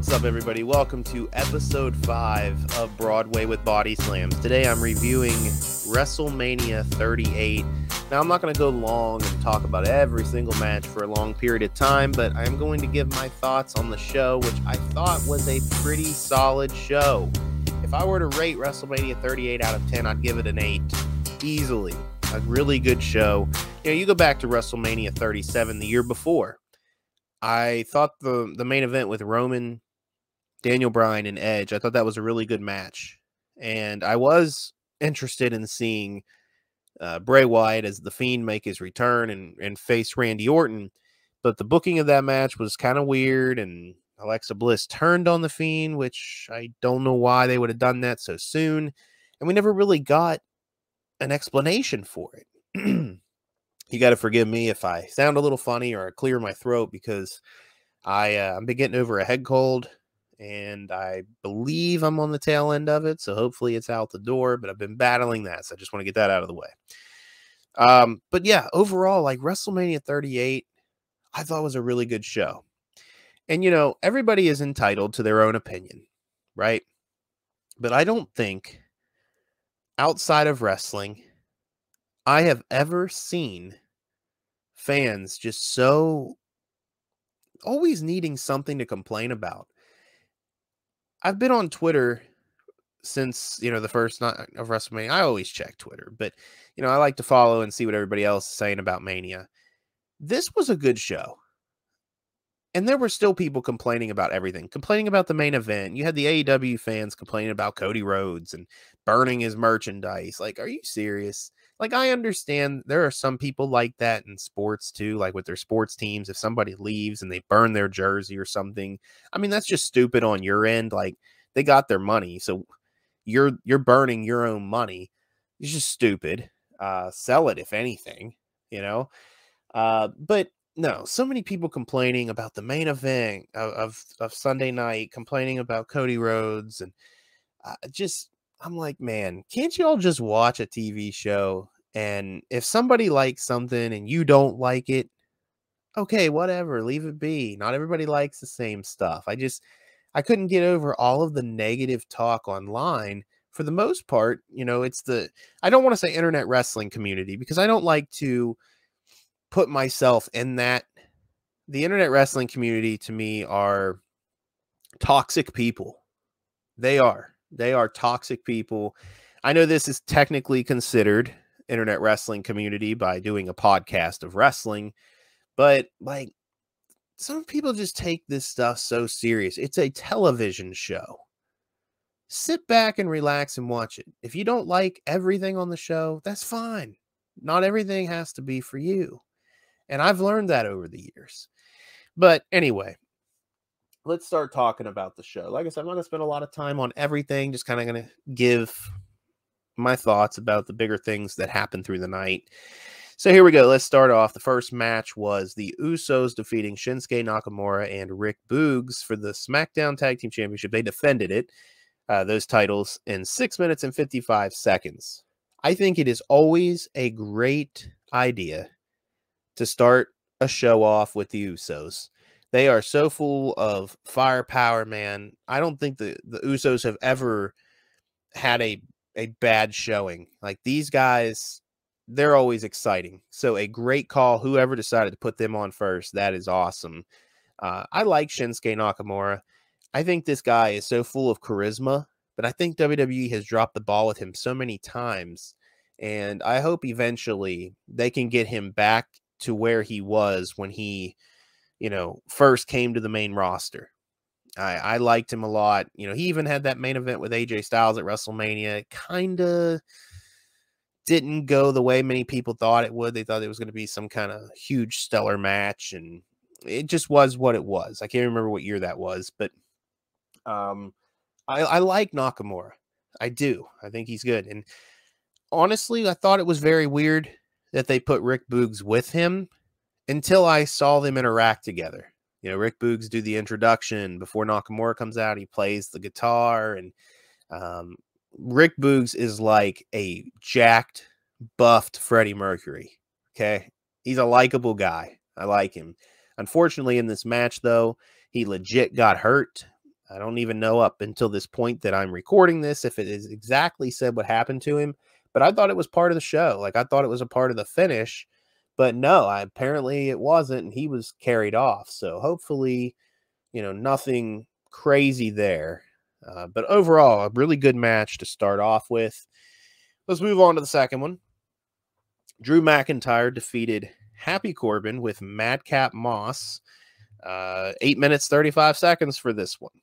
what's up, everybody? Welcome to episode five of Broadway with Body Slams. Today I'm reviewing WrestleMania 38. Now, I'm not going to go long and talk about every single match for a long period of time, but I'm going to give my thoughts on the show, which I thought was a pretty solid show. If I were to rate WrestleMania 38 out of 10, I'd give it an 8 easily. A really good show. You know, you go back to WrestleMania 37 the year before I thought the the main event with Roman, Daniel Bryan, and Edge, I thought that was a really good match, and I was interested in seeing uh, Bray Wyatt as the Fiend make his return and and face Randy Orton, but the booking of that match was kind of weird, and Alexa Bliss turned on the Fiend, which I don't know why they would have done that so soon, and we never really got an explanation for it. you got to forgive me if I sound a little funny or I clear my throat because I uh, I've been getting over a head cold and I believe I'm on the tail end of it. So hopefully it's out the door, but I've been battling that. So I just want to get that out of the way. Um, but yeah, overall, like WrestleMania 38, I thought was a really good show. And you know, everybody is entitled to their own opinion, right? But I don't think outside of wrestling I have ever seen fans just so always needing something to complain about. I've been on Twitter since you know the first night of WrestleMania. I always check Twitter, but you know I like to follow and see what everybody else is saying about Mania. This was a good show. And there were still people complaining about everything, complaining about the main event. You had the AEW fans complaining about Cody Rhodes and burning his merchandise. Like, are you serious? Like I understand there are some people like that in sports too, like with their sports teams. If somebody leaves and they burn their jersey or something, I mean that's just stupid on your end. Like they got their money, so you're you're burning your own money. It's just stupid. Uh, sell it if anything, you know. Uh, but no, so many people complaining about the main event of of, of Sunday night, complaining about Cody Rhodes, and uh, just I'm like, man, can't you all just watch a TV show? And if somebody likes something and you don't like it, okay, whatever, leave it be. Not everybody likes the same stuff. I just, I couldn't get over all of the negative talk online. For the most part, you know, it's the, I don't want to say internet wrestling community because I don't like to put myself in that. The internet wrestling community to me are toxic people. They are. They are toxic people. I know this is technically considered internet wrestling community by doing a podcast of wrestling, but like some people just take this stuff so serious. It's a television show. Sit back and relax and watch it. If you don't like everything on the show, that's fine. Not everything has to be for you. And I've learned that over the years. But anyway, let's start talking about the show. Like I said, I'm not going to spend a lot of time on everything, just kind of going to give my thoughts about the bigger things that happened through the night. So here we go. Let's start off. The first match was the Usos defeating Shinsuke Nakamura and Rick Boogs for the SmackDown Tag Team Championship. They defended it, uh, those titles, in six minutes and 55 seconds. I think it is always a great idea to start a show off with the Usos. They are so full of firepower, man. I don't think the, the Usos have ever had a a bad showing. Like these guys, they're always exciting. So a great call. Whoever decided to put them on first, that is awesome. Uh, I like Shinsuke Nakamura. I think this guy is so full of charisma, but I think WWE has dropped the ball with him so many times. And I hope eventually they can get him back to where he was when he you know, first came to the main roster. I, I liked him a lot. You know, he even had that main event with AJ Styles at WrestleMania. Kind of didn't go the way many people thought it would. They thought it was going to be some kind of huge stellar match, and it just was what it was. I can't remember what year that was, but um, I, I like Nakamura. I do. I think he's good. And honestly, I thought it was very weird that they put Rick Boogs with him until I saw them interact together. You know, Rick Boogs do the introduction before Nakamura comes out. He plays the guitar, and um, Rick Boogs is like a jacked, buffed Freddie Mercury. Okay, he's a likable guy. I like him. Unfortunately, in this match, though, he legit got hurt, I don't even know up until this point that I'm recording this if it is exactly said what happened to him, but I thought it was part of the show. Like I thought it was a part of the finish, but no, I, apparently it wasn't, and he was carried off. So hopefully, you know, nothing crazy there. Uh, but overall, a really good match to start off with. Let's move on to the second one. Drew McIntyre defeated Happy Corbin with Madcap Moss. Uh, eight minutes, 35 seconds for this one.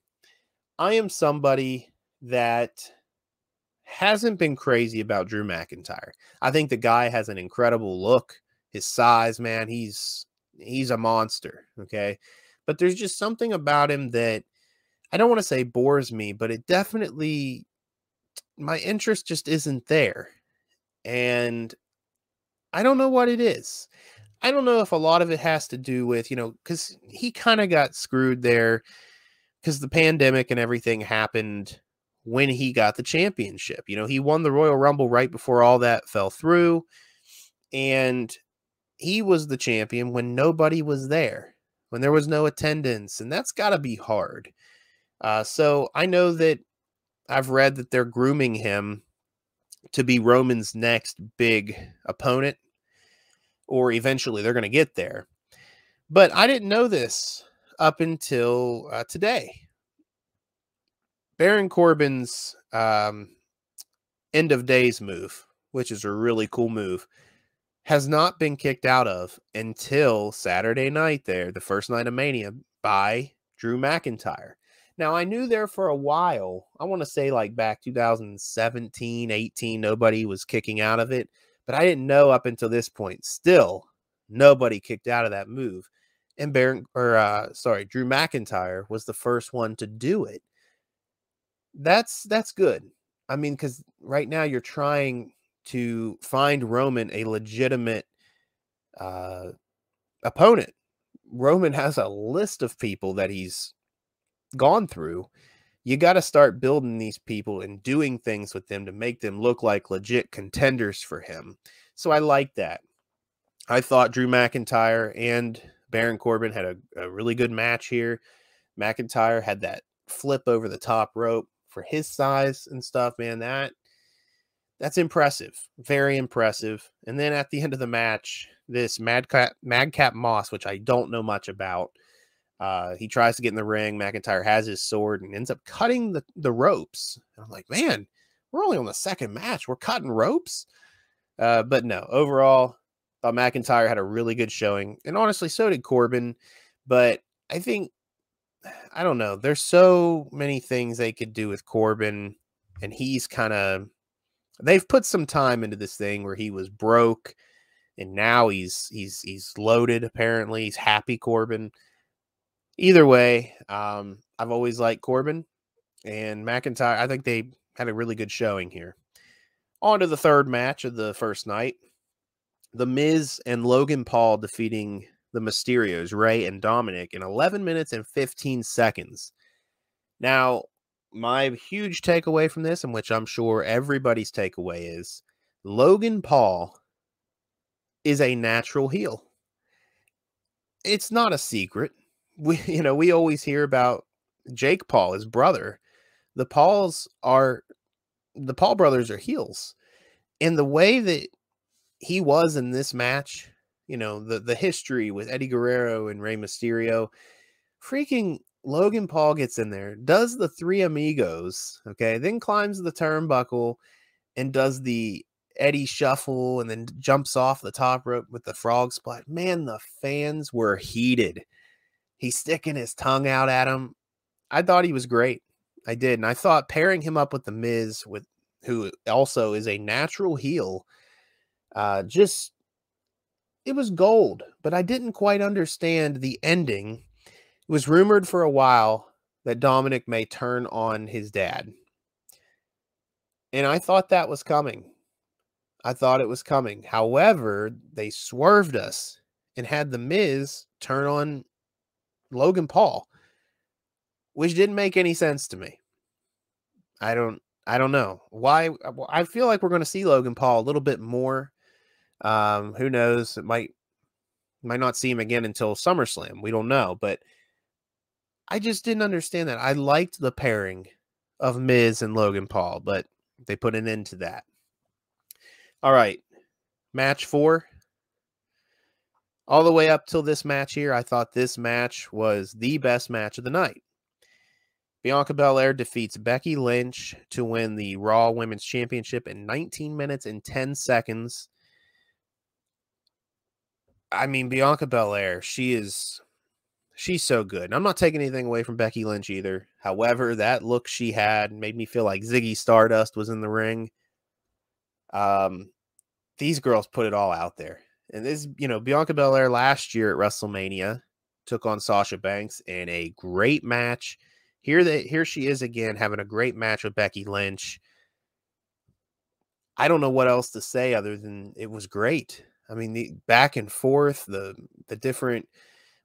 I am somebody that hasn't been crazy about Drew McIntyre. I think the guy has an incredible look. His size, man, he's he's a monster, okay? But there's just something about him that I don't want to say bores me, but it definitely my interest just isn't there. And I don't know what it is. I don't know if a lot of it has to do with, you know, cuz he kind of got screwed there because the pandemic and everything happened when he got the championship. You know, he won the Royal Rumble right before all that fell through. And he was the champion when nobody was there, when there was no attendance. And that's got to be hard. Uh, so I know that I've read that they're grooming him to be Roman's next big opponent, or eventually they're going to get there. But I didn't know this up until uh, today. Baron Corbin's um, end of days move, which is a really cool move, has not been kicked out of until Saturday night there, the first night of Mania, by Drew McIntyre. Now, I knew there for a while, I want to say like back 2017, 18, nobody was kicking out of it, but I didn't know up until this point. Still, nobody kicked out of that move and Baron or uh sorry, Drew McIntyre was the first one to do it. That's that's good. I mean, because right now you're trying to find Roman a legitimate uh opponent. Roman has a list of people that he's gone through. You got to start building these people and doing things with them to make them look like legit contenders for him. So I like that. I thought Drew McIntyre and Baron Corbin had a, a really good match here. McIntyre had that flip over the top rope for his size and stuff, man. That that's impressive. Very impressive. And then at the end of the match, this Madcap Madcap Moss, which I don't know much about, uh, he tries to get in the ring. McIntyre has his sword and ends up cutting the, the ropes. And I'm like, man, we're only on the second match. We're cutting ropes. Uh, but no, overall, Thought McIntyre had a really good showing, and honestly, so did Corbin. But I think I don't know. There's so many things they could do with Corbin, and he's kind of they've put some time into this thing where he was broke, and now he's he's he's loaded. Apparently, he's happy Corbin. Either way, um, I've always liked Corbin and McIntyre. I think they had a really good showing here. On to the third match of the first night. The Miz and Logan Paul defeating the Mysterios, Rey and Dominic, in 11 minutes and 15 seconds. Now, my huge takeaway from this, and which I'm sure everybody's takeaway is Logan Paul is a natural heel. It's not a secret. We, you know, we always hear about Jake Paul, his brother. The Pauls are the Paul brothers are heels. And the way that he was in this match, you know, the the history with Eddie Guerrero and Rey Mysterio, freaking Logan Paul gets in there, does the three amigos, okay, then climbs the turnbuckle and does the Eddie shuffle and then jumps off the top rope with the frog splash. Man, the fans were heated. He's sticking his tongue out at him. I thought he was great. I did. And I thought pairing him up with the Miz, with who also is a natural heel, uh, just it was gold, but I didn't quite understand the ending. It was rumored for a while that Dominic may turn on his dad. And I thought that was coming. I thought it was coming. However, they swerved us and had the Miz turn on Logan Paul, which didn't make any sense to me. I don't I don't know. Why I feel like we're going to see Logan Paul a little bit more um, who knows? It might might not see him again until SummerSlam. We don't know, but I just didn't understand that. I liked the pairing of Miz and Logan Paul, but they put an end to that. All right. Match four. All the way up till this match here, I thought this match was the best match of the night. Bianca Belair defeats Becky Lynch to win the Raw Women's Championship in 19 minutes and 10 seconds. I mean, Bianca Belair, she is she's so good. And I'm not taking anything away from Becky Lynch either. However, that look she had made me feel like Ziggy Stardust was in the ring. Um, these girls put it all out there. And this, you know, Bianca Belair last year at WrestleMania took on Sasha Banks in a great match. Here that here she is again having a great match with Becky Lynch. I don't know what else to say other than it was great. I mean, the back and forth, the the different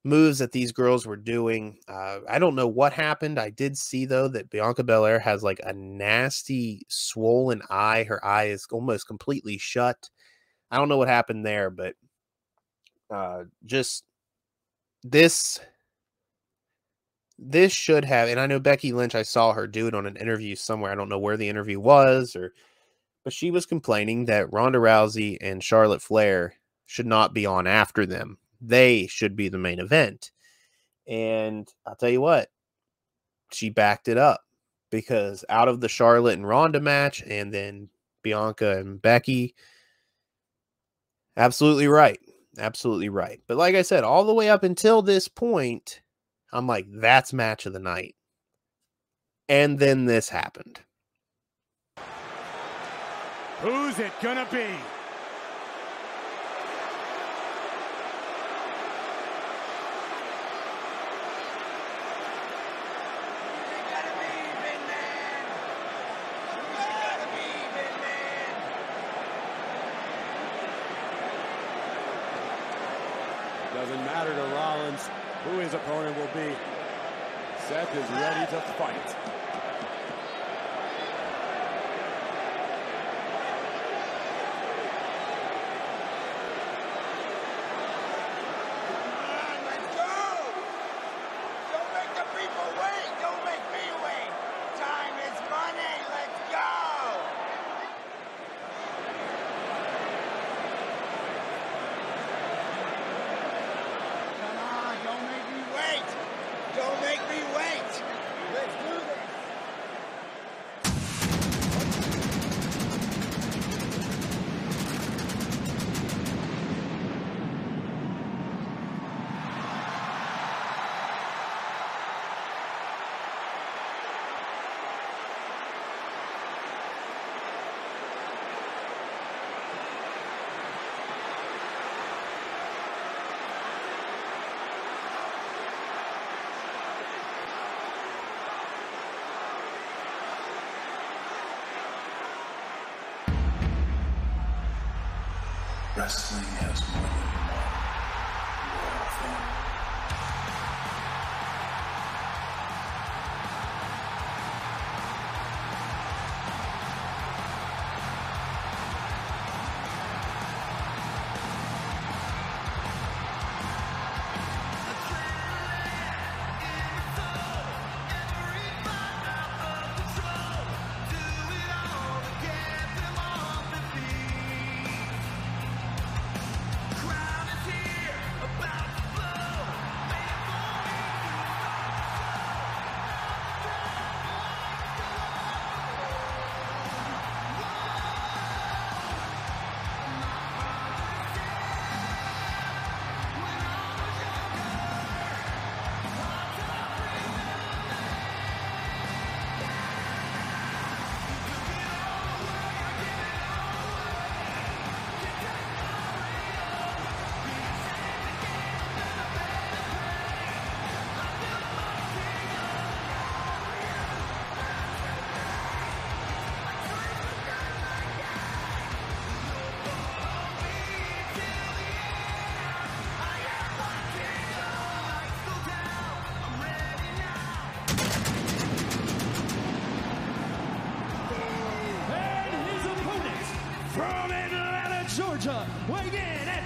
moves that these girls were doing. Uh, I don't know what happened. I did see though that Bianca Belair has like a nasty swollen eye. Her eye is almost completely shut. I don't know what happened there, but uh, just this this should have and i know becky lynch i saw her do it on an interview somewhere i don't know where the interview was or but she was complaining that ronda rousey and charlotte flair should not be on after them they should be the main event. And I'll tell you what, she backed it up because out of the Charlotte and Ronda match, and then Bianca and Becky, absolutely right. Absolutely right. But like I said, all the way up until this point, I'm like, that's match of the night. And then this happened. Who's it gonna be? Doesn't matter to Rollins who his opponent will be. Seth is ready to fight.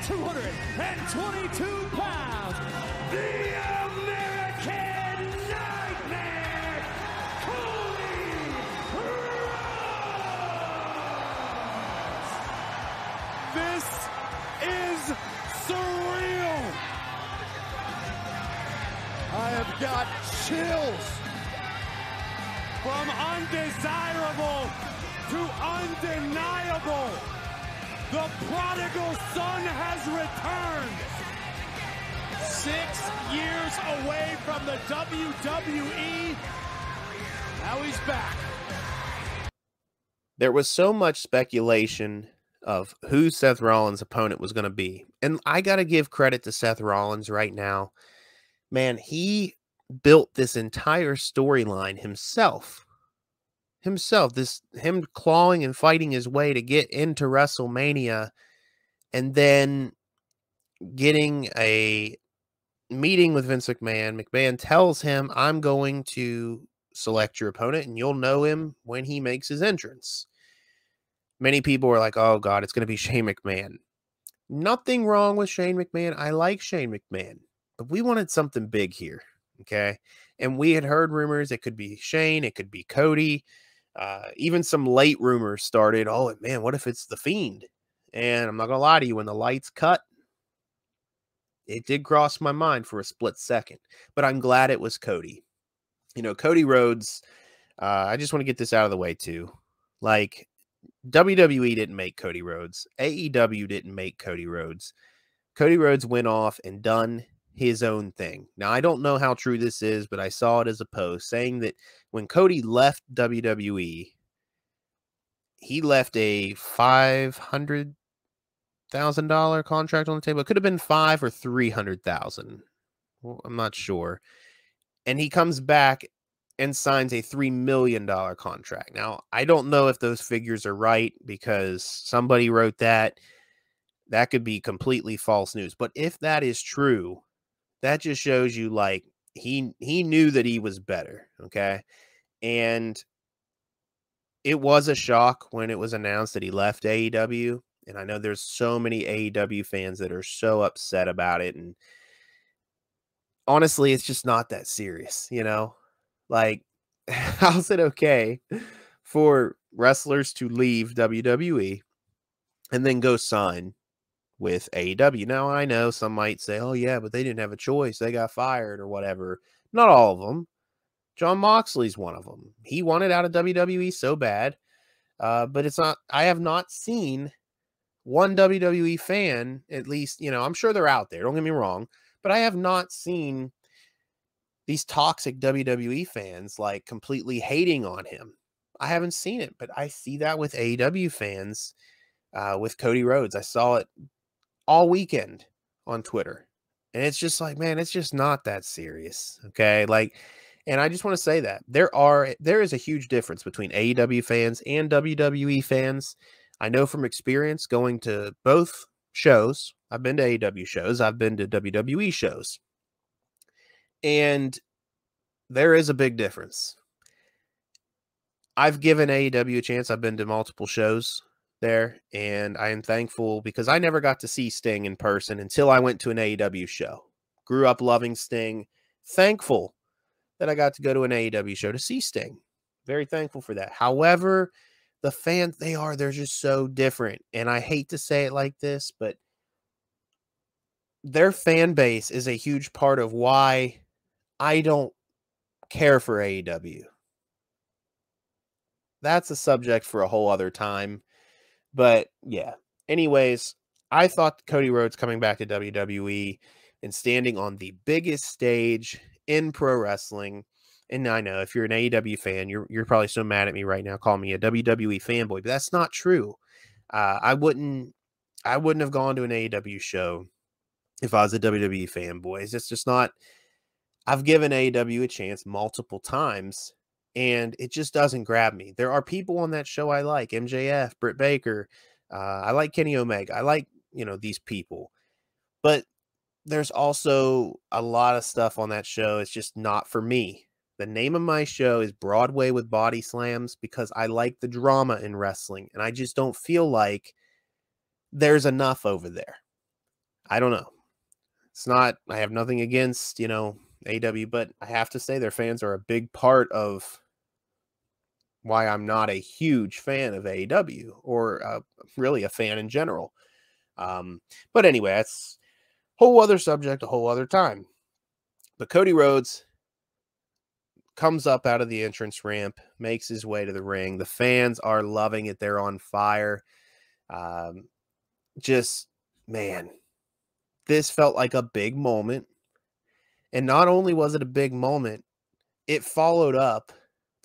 222 pounds, the American Nightmare, Cody Rhodes! This is surreal! I have got chills from undesirable to undeniable. The prodigal son has returned. Six years away from the WWE. Now he's back. There was so much speculation of who Seth Rollins' opponent was going to be. And I got to give credit to Seth Rollins right now. Man, he built this entire storyline himself. Himself, this him clawing and fighting his way to get into WrestleMania and then getting a meeting with Vince McMahon. McMahon tells him, I'm going to select your opponent and you'll know him when he makes his entrance. Many people were like, oh God, it's going to be Shane McMahon. Nothing wrong with Shane McMahon. I like Shane McMahon, but we wanted something big here. Okay. And we had heard rumors it could be Shane, it could be Cody. Uh, even some late rumors started. Oh, man, what if it's The Fiend? And I'm not to lie to you, when the lights cut, it did cross my mind for a split second, but I'm glad it was Cody. You know, Cody Rhodes, uh, I just want to get this out of the way too. Like, WWE didn't make Cody Rhodes, AEW didn't make Cody Rhodes. Cody Rhodes went off and done his own thing. Now, I don't know how true this is, but I saw it as a post saying that when Cody left WWE, he left a five hundred thousand dollar contract on the table. It could have been five or three hundred thousand. Well, I'm not sure. And he comes back and signs a three million dollar contract. Now, I don't know if those figures are right because somebody wrote that. That could be completely false news. But if that is true, that just shows you like he he knew that he was better okay? And it was a shock when it was announced that he left AEW and I know there's so many AEW fans that are so upset about it and honestly it's just not that serious you know? Like how's it okay for wrestlers to leave WWE and then go sign with AEW. Now, I know some might say, oh, yeah, but they didn't have a choice. They got fired or whatever. Not all of them. Jon Moxley's one of them. He wanted out of WWE so bad. Uh, but it's not, I have not seen one WWE fan, at least, you know, I'm sure they're out there. Don't get me wrong. But I have not seen these toxic WWE fans like completely hating on him. I haven't seen it, but I see that with AEW fans uh, with Cody Rhodes. I saw it all weekend on Twitter. And it's just like, man, it's just not that serious. Okay. Like, and I just want to say that there are there is a huge difference between AEW fans and WWE fans. I know from experience going to both shows. I've been to AEW shows, I've been to WWE shows. And there is a big difference. I've given AEW a chance. I've been to multiple shows there, and I am thankful because I never got to see Sting in person until I went to an AEW show. Grew up loving Sting. Thankful that I got to go to an AEW show to see Sting. Very thankful for that. However, the fans they are they're just so different, and I hate to say it like this, but their fan base is a huge part of why I don't care for AEW. That's a subject for a whole other time. But yeah. Anyways, I thought Cody Rhodes coming back to WWE and standing on the biggest stage in pro wrestling. And I know if you're an AEW fan, you're you're probably so mad at me right now, calling me a WWE fanboy, but that's not true. Uh, I wouldn't I wouldn't have gone to an AEW show if I was a WWE fanboy. It's just, just not. I've given AEW a chance multiple times, and it just doesn't grab me. There are people on that show I like MJF, Britt Baker. Uh, I like Kenny Omega. I like, you know, these people. But there's also a lot of stuff on that show. It's just not for me. The name of my show is Broadway with Body Slams because I like the drama in wrestling and I just don't feel like there's enough over there. I don't know. It's not, I have nothing against, you know, AW, but I have to say their fans are a big part of why I'm not a huge fan of AEW or uh, really a fan in general. Um, but anyway, that's whole other subject, a whole other time. But Cody Rhodes comes up out of the entrance ramp, makes his way to the ring. The fans are loving it. They're on fire. Um, just man, this felt like a big moment. And not only was it a big moment, it followed up.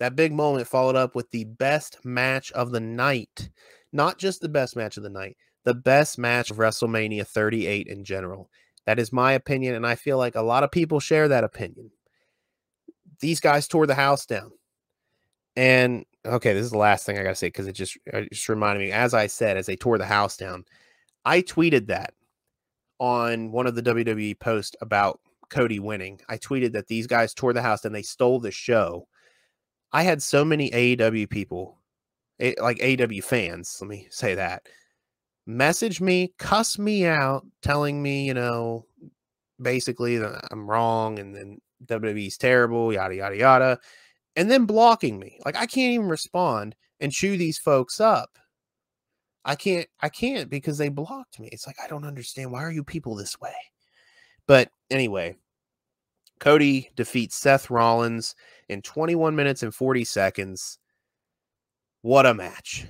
That big moment followed up with the best match of the night. Not just the best match of the night, the best match of WrestleMania 38 in general. That is my opinion, and I feel like a lot of people share that opinion. These guys tore the house down. And okay, this is the last thing I gotta say because it just it just reminded me, as I said, as they tore the house down, I tweeted that on one of the WWE posts about Cody winning. I tweeted that these guys tore the house and they stole the show. I had so many AEW people, eh, like AEW fans, let me say that, message me, cuss me out, telling me, you know, basically that I'm wrong and then WWE's terrible, yada, yada, yada, and then blocking me. Like I can't even respond and chew these folks up. I can't, I can't because they blocked me. It's like, I don't understand. Why are you people this way? But anyway, Cody defeats Seth Rollins in 21 minutes and 40 seconds. What a match.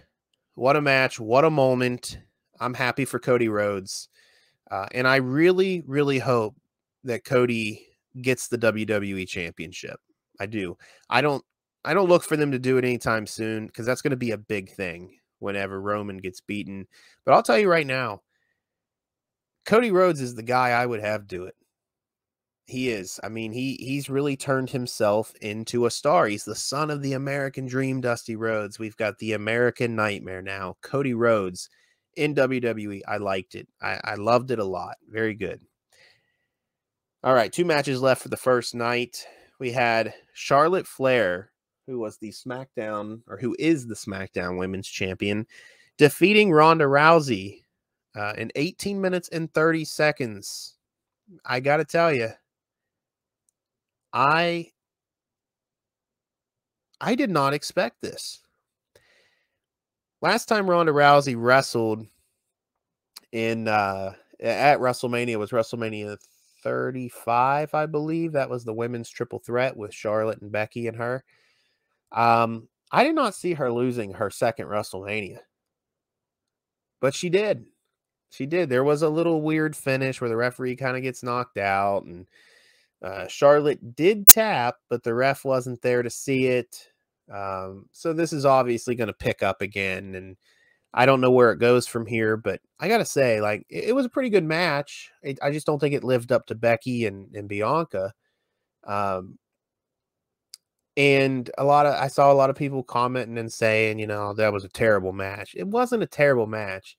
What a match. What a moment. I'm happy for Cody Rhodes. Uh, and I really, really hope that Cody gets the WWE championship. I do. I don't I don't look for them to do it anytime soon because that's going to be a big thing whenever Roman gets beaten. But I'll tell you right now, Cody Rhodes is the guy I would have do it. He is. I mean, he he's really turned himself into a star. He's the son of the American Dream, Dusty Rhodes. We've got the American Nightmare now, Cody Rhodes in WWE. I liked it. I, I loved it a lot. Very good. All right, two matches left for the first night. We had Charlotte Flair, who was the SmackDown or who is the SmackDown Women's Champion, defeating Ronda Rousey uh, in 18 minutes and 30 seconds. I got to tell you, I I did not expect this. Last time Ronda Rousey wrestled in uh at WrestleMania was WrestleMania 35, I believe. That was the women's triple threat with Charlotte and Becky and her. Um, I did not see her losing her second WrestleMania. But she did. She did. There was a little weird finish where the referee kind of gets knocked out and uh, Charlotte did tap, but the ref wasn't there to see it. Um, so this is obviously going to pick up again, and I don't know where it goes from here. But I got to say, like, it, it, was a pretty good match. I, I, just don't think it lived up to Becky and, and Bianca. Um, and a lot of I saw a lot of people commenting and saying, you know, that was a terrible match. It wasn't a terrible match.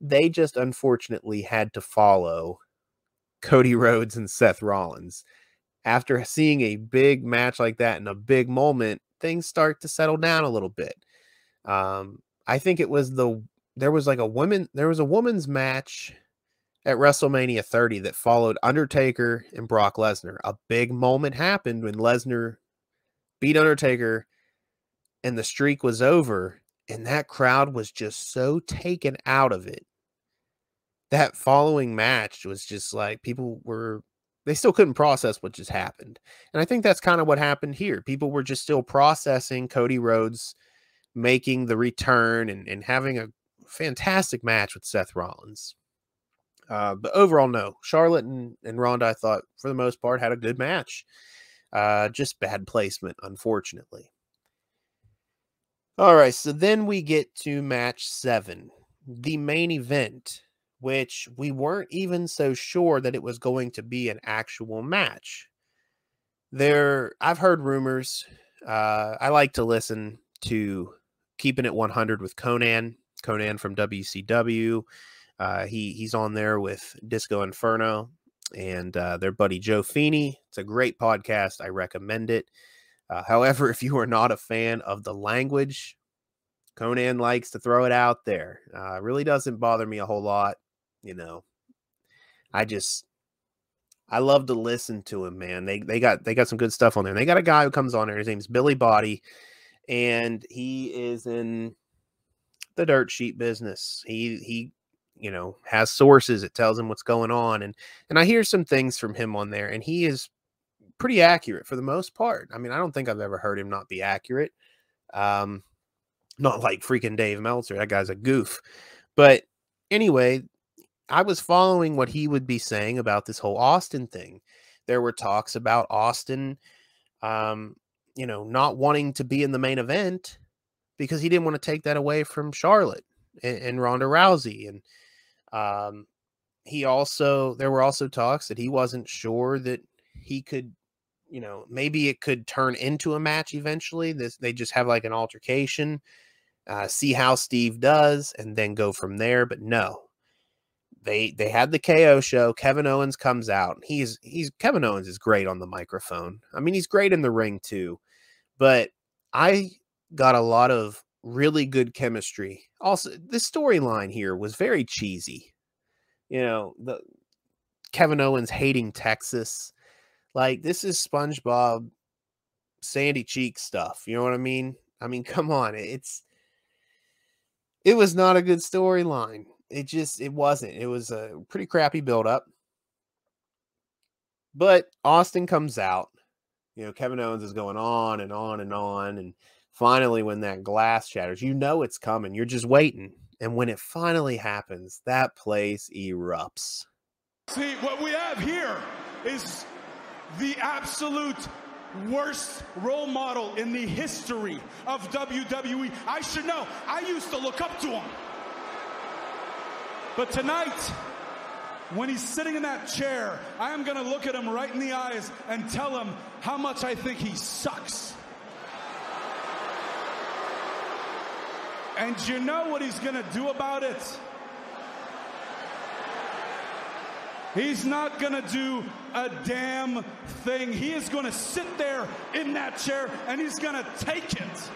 They just unfortunately had to follow Cody Rhodes and Seth Rollins after seeing a big match like that in a big moment, things start to settle down a little bit. Um, I think it was the there was like a woman there was a woman's match at WrestleMania 30 that followed Undertaker and Brock Lesnar. A big moment happened when Lesnar beat Undertaker and the streak was over and that crowd was just so taken out of it. That following match was just like people were they still couldn't process what just happened. And I think that's kind of what happened here. People were just still processing Cody Rhodes making the return and, and having a fantastic match with Seth Rollins. Uh, but overall, no. Charlotte and, and Ronda, I thought, for the most part, had a good match. Uh, just bad placement, unfortunately. All right, so then we get to match seven, the main event which we weren't even so sure that it was going to be an actual match. There, I've heard rumors. Uh, I like to listen to Keeping It 100 with Konnan, Konnan from WCW. Uh, he he's on there with Disco Inferno and uh, their buddy Joe Feeney. It's a great podcast. I recommend it. Uh, however, if you are not a fan of the language, Konnan likes to throw it out there. Uh, really doesn't bother me a whole lot you know, I just I love to listen to him, man. They they got they got some good stuff on there. And they got a guy who comes on there. His name's Billy Body, and he is in the dirt sheet business. He he you know has sources it tells him what's going on and and i hear some things from him on there and he is pretty accurate for the most part i mean i don't think i've ever heard him not be accurate um not like freaking dave meltzer that guy's a goof but anyway i was following what he would be saying about this whole austin thing there were talks about austin um you know not wanting to be in the main event because he didn't want to take that away from charlotte and, and Ronda Rousey. And um, he also, there were also talks that he wasn't sure that he could, you know, maybe it could turn into a match eventually. This they just have like an altercation, uh, see how Steve does, and then go from there. But no, they they had the KO show. Kevin Owens comes out. He's he's Kevin Owens is great on the microphone. I mean, he's great in the ring too. But I got a lot of really good chemistry. Also, the storyline here was very cheesy. You know, the Kevin Owens hating Texas. Like this is SpongeBob Sandy Cheek stuff. You know what I mean? I mean, come on. It's it was not a good storyline. It just it wasn't. It was a pretty crappy build up. But Austin comes out. You know, Kevin Owens is going on and on and on and finally when that glass shatters you know it's coming you're just waiting and when it finally happens that place erupts see what we have here is the absolute worst role model in the history of WWE. I should know. I used to look up to him. But tonight, when he's sitting in that chair, I am going to look at him right in the eyes and tell him how much I think he sucks. And you know what he's going to do about it? He's not going to do a damn thing. He is going to sit there in that chair and he's going to take it.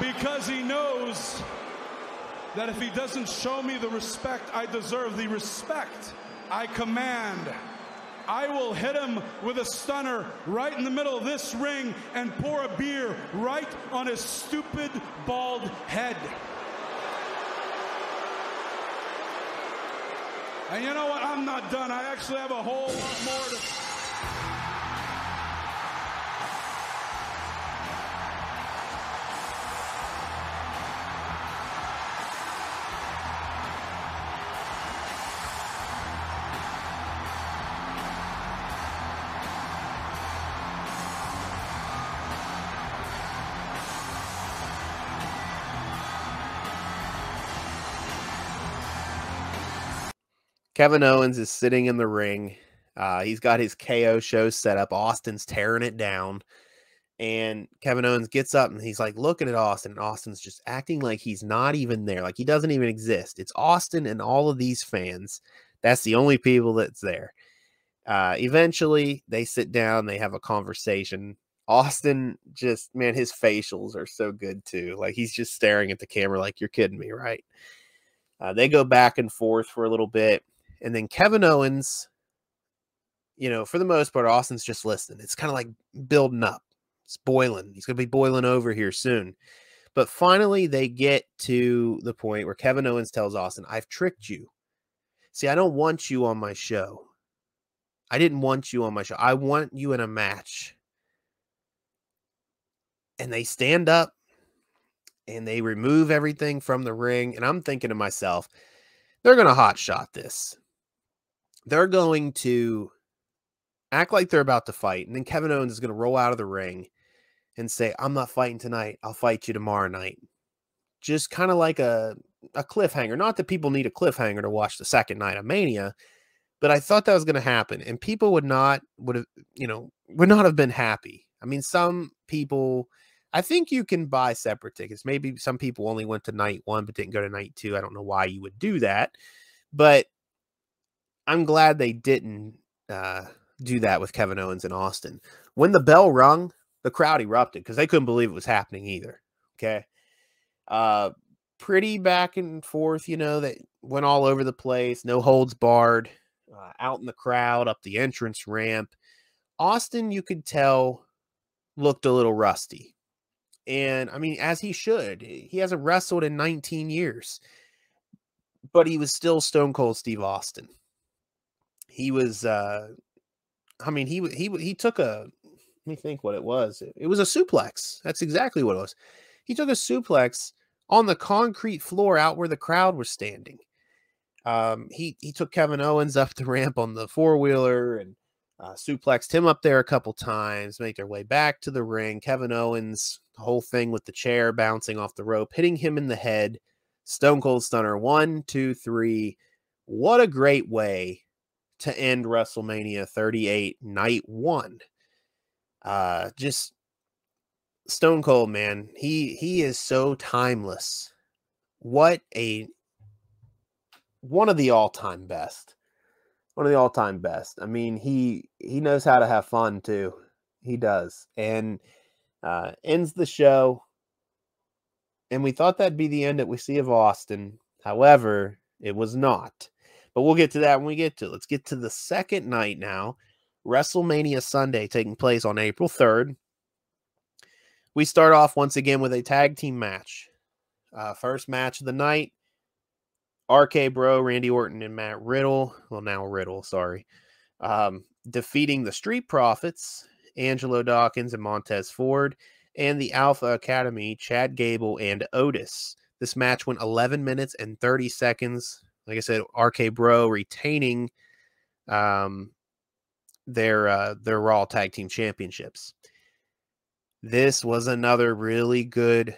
Because he knows that if he doesn't show me the respect I deserve, the respect I command, I will hit him with a stunner right in the middle of this ring and pour a beer right on his stupid bald head. And you know what? I'm not done. I actually have a whole lot more to. Kevin Owens is sitting in the ring. Uh, he's got his KO show set up. Austin's tearing it down. And Kevin Owens gets up and he's like looking at Austin. And Austin's just acting like he's not even there, like he doesn't even exist. It's Austin and all of these fans. That's the only people that's there. Uh, eventually, they sit down, they have a conversation. Austin just, man, his facials are so good too. Like he's just staring at the camera, like, you're kidding me, right? Uh, they go back and forth for a little bit. And then Kevin Owens, you know, for the most part, Austin's just listening. It's kind of like building up. It's boiling. He's going to be boiling over here soon. But finally, they get to the point where Kevin Owens tells Austin, I've tricked you. See, I don't want you on my show. I didn't want you on my show. I want you in a match. And they stand up and they remove everything from the ring. And I'm thinking to myself, they're going to hot shot this they're going to act like they're about to fight. And then Kevin Owens is going to roll out of the ring and say, I'm not fighting tonight. I'll fight you tomorrow night. Just kind of like a, a cliffhanger. Not that people need a cliffhanger to watch the second night of Mania, but I thought that was going to happen. And people would not, would have, you know, would not have been happy. I mean, some people, I think you can buy separate tickets. Maybe some people only went to night one, but didn't go to night two. I don't know why you would do that. But I'm glad they didn't uh, do that with Kevin Owens and Austin. When the bell rung, the crowd erupted because they couldn't believe it was happening either. Okay. Uh, pretty back and forth, you know, that went all over the place, no holds barred, uh, out in the crowd, up the entrance ramp. Austin, you could tell, looked a little rusty. And I mean, as he should, he hasn't wrestled in 19 years. but he was still Stone Cold Steve Austin. He was, uh, I mean, he he he took a. Let me think what it was. It, was a suplex. That's exactly what it was. He took a suplex on the concrete floor out where the crowd was standing. Um, he he took Kevin Owens up the ramp on the four wheeler and uh, suplexed him up there a couple times. Made their way back to the ring. Kevin Owens, the whole thing with the chair bouncing off the rope, hitting him in the head. Stone Cold Stunner. One, two, three. What a great way to end WrestleMania 38, night one. Uh, just Stone Cold, man. He he is so timeless. What a one of the all-time best. One of the all-time best. I mean, he he knows how to have fun too. He does. And uh ends the show. And we thought that'd be the end that we see of Austin. However, it was not. But we'll get to that when we get to it. Let's get to the second night now. WrestleMania Sunday taking place on April 3rd. We start off once again with a tag team match. Uh, first match of the night RK Bro, Randy Orton, and Matt Riddle. Well, now Riddle, sorry. Um, defeating the Street Profits, Angelo Dawkins and Montez Ford, and the Alpha Academy, Chad Gable and Otis. This match went 11 minutes and 30 seconds. Like I said, RK Bro retaining um, their uh, their Raw Tag Team Championships. This was another really good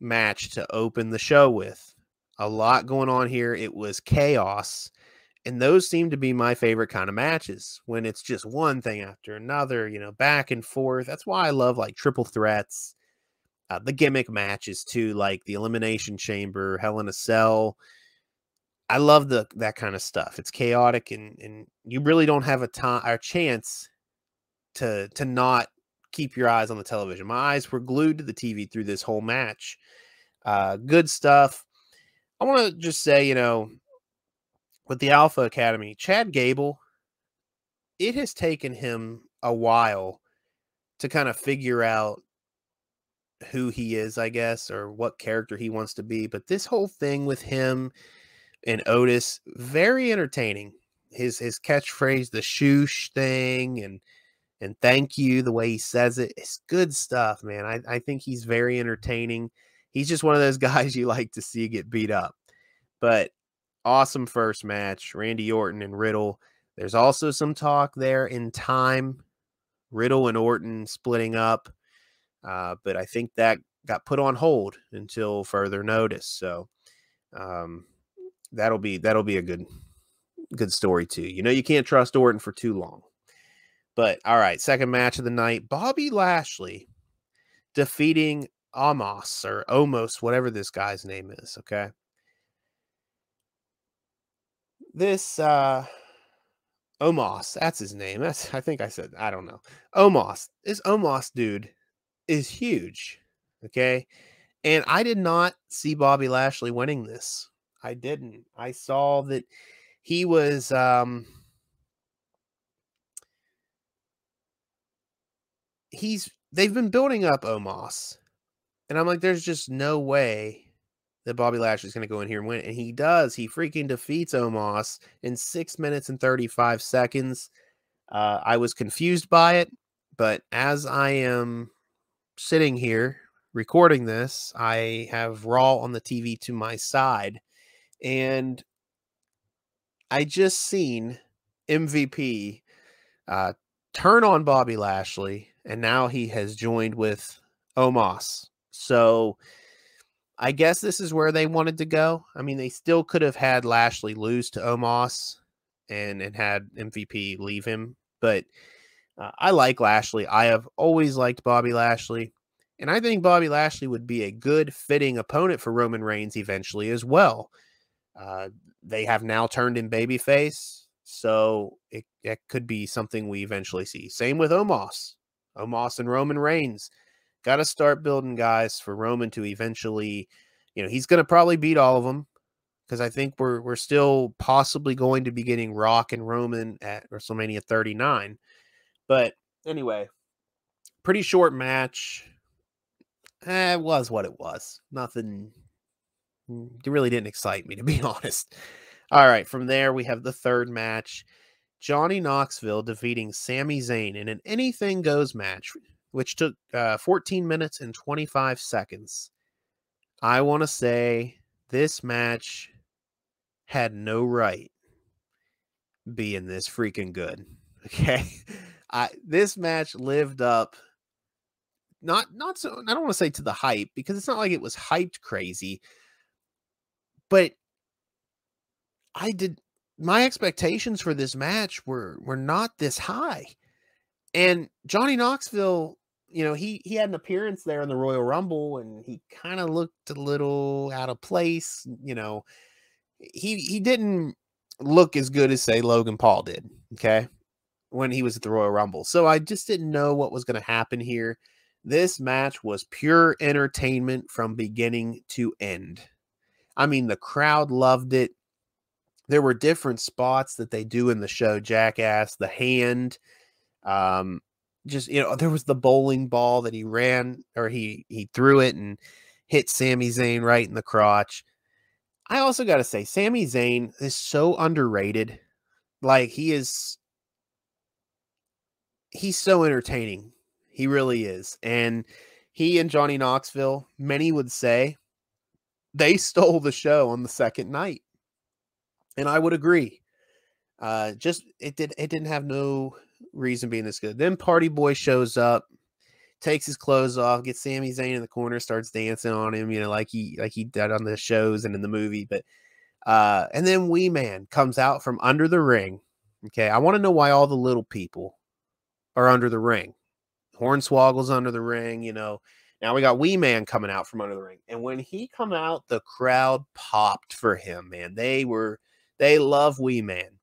match to open the show with a lot going on here. It was chaos. And those seem to be my favorite kind of matches when it's just one thing after another, you know, back and forth. That's why I love like triple threats, uh, the gimmick matches too, like the Elimination Chamber, Hell in a Cell. I love the that kind of stuff. It's chaotic and and you really don't have a time or chance to to not keep your eyes on the television. My eyes were glued to the TV through this whole match. Uh, good stuff. I want to just say, you know, with the Alpha Academy, Chad Gable, it has taken him a while to kind of figure out who he is, I guess, or what character he wants to be. But this whole thing with him and Otis, very entertaining. His his catchphrase, the shoosh thing, and and thank you, the way he says it, it's good stuff, man. I, I think he's very entertaining he's just one of those guys you like to see get beat up. But awesome first match, Randy Orton and Riddle. There's also some talk there in time, Riddle and Orton splitting up, uh, but I think that got put on hold until further notice. So um, that'll be that'll be a good good story too. You know, you can't trust Orton for too long. But all right, second match of the night, Bobby Lashley defeating Amos or Omos, whatever this guy's name is. Okay. This uh Omos, that's his name. That's I think I said I don't know. Omos. This Omos dude is huge. Okay. And I did not see Bobby Lashley winning this. I didn't. I saw that he was um he's they've been building up Omos and I'm like, there's just no way that Bobby Lashley's going to go in here and win. And he does. He freaking defeats Omos in six minutes and 35 seconds. Uh, I was confused by it, but as I am sitting here recording this, I have Raw on the TV to my side. And I just seen MVP uh, turn on Bobby Lashley, and now he has joined with Omos so I guess this is where they wanted to go. I mean, they still could have had Lashley lose to Omos and and had MVP leave him, but uh, I like Lashley. I have always liked Bobby Lashley, and I think Bobby Lashley would be a good fitting opponent for Roman Reigns eventually as well. Uh, they have now turned in babyface, so it, it could be something we eventually see. Same with Omos, Omos and Roman Reigns Got to start building guys for Roman to eventually, you know, he's going to probably beat all of them because I think we're we're still possibly going to be getting Rock and Roman at WrestleMania 39. But anyway, pretty short match. Eh, it was what it was. Nothing it really didn't excite me to be honest. All right, from there we have the third match. Johnny Knoxville defeating Sami Zayn in an anything goes match, which took uh, 14 minutes and 25 seconds. I want to say this match had no right being this freaking good. Okay. I this match lived up not not so I don't want to say to the hype because it's not like it was hyped crazy, but I did my expectations for this match were were not this high. And Johnny Knoxville, you know, he he had an appearance there in the Royal Rumble and he kind of looked a little out of place, you know. He he didn't look as good as say Logan Paul did, okay? When he was at the Royal Rumble. So I just didn't know what was going to happen here. This match was pure entertainment from beginning to end. I mean, the crowd loved it. There were different spots that they do in the show jackass the hand um just you know there was the bowling ball that he ran or he he threw it and hit Sami Zayn right in the crotch. I also got to say Sami Zayn is so underrated. Like he is he's so entertaining. He really is. And he and Johnny Knoxville many would say they stole the show on the second night and I would agree. Uh, just it did it didn't have no reason being this good. Then Party Boy shows up, takes his clothes off, gets Sami Zayn in the corner, starts dancing on him, you know, like he like he did on the shows and in the movie. But uh, and then Wee Man comes out from under the ring. Okay, I want to know why all the little people are under the ring. Hornswoggle's under the ring, you know. Now we got Wee Man coming out from under the ring. And when he come out, the crowd popped for him, man. They were they love Wee Man.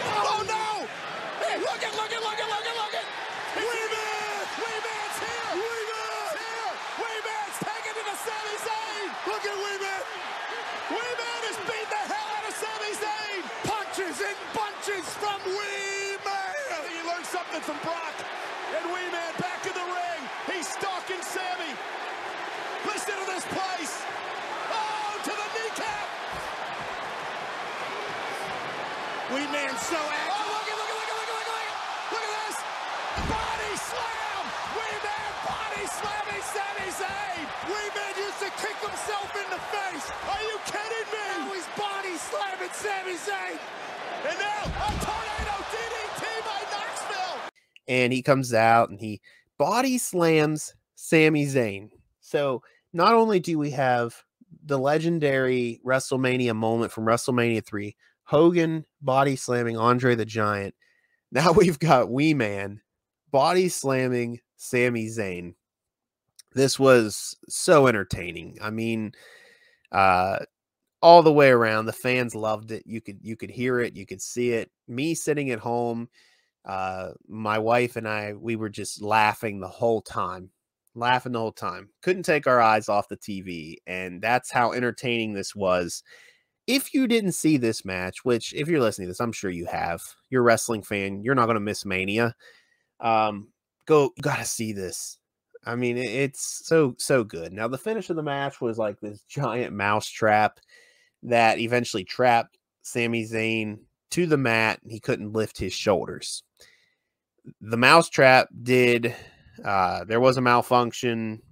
Oh no! Hey, look it, look it, look it, look it, look it! Wee Man! Wee Man's here! Wee Man's here! Wee Man's taking it to Sami Zayn! Look at Wee Man! Wee Man has beat the hell out of Sami Zayn! Punches and bunches from Wee Man! I think he learned something from Brock. And Wee Man back in the ring. He's stalking Sami. Listen to this place. Oh, to the kneecap. Wee Man's so active. Oh, look at, look at, look at, look at, look at, look at this. Body slam. Wee Man body slamming Sami Zayn. Wee Man used to kick himself in the face. Are you kidding me? Now he's body slamming Sami Zayn. And now a tornado DDT by Knoxville. And he comes out and he body slams Sami Zayn. So not only do we have the legendary WrestleMania moment from WrestleMania 3, Hogan body slamming Andre the Giant. Now we've got Wee Man body slamming Sami Zayn. This was so entertaining. I mean, uh all the way around the fans loved it. You could you could hear it, you could see it. Me sitting at home uh my wife and I we were just laughing the whole time laughing the whole time. Couldn't take our eyes off the TV and that's how entertaining this was. If you didn't see this match which if you're listening to this I'm sure you have you're a wrestling fan you're not going to miss Mania um go you got to see this. I mean it's so so good. Now the finish of the match was like this giant mouse trap that eventually trapped Sami Zayn to the mat and he couldn't lift his shoulders. The mousetrap did uh there was a malfunction.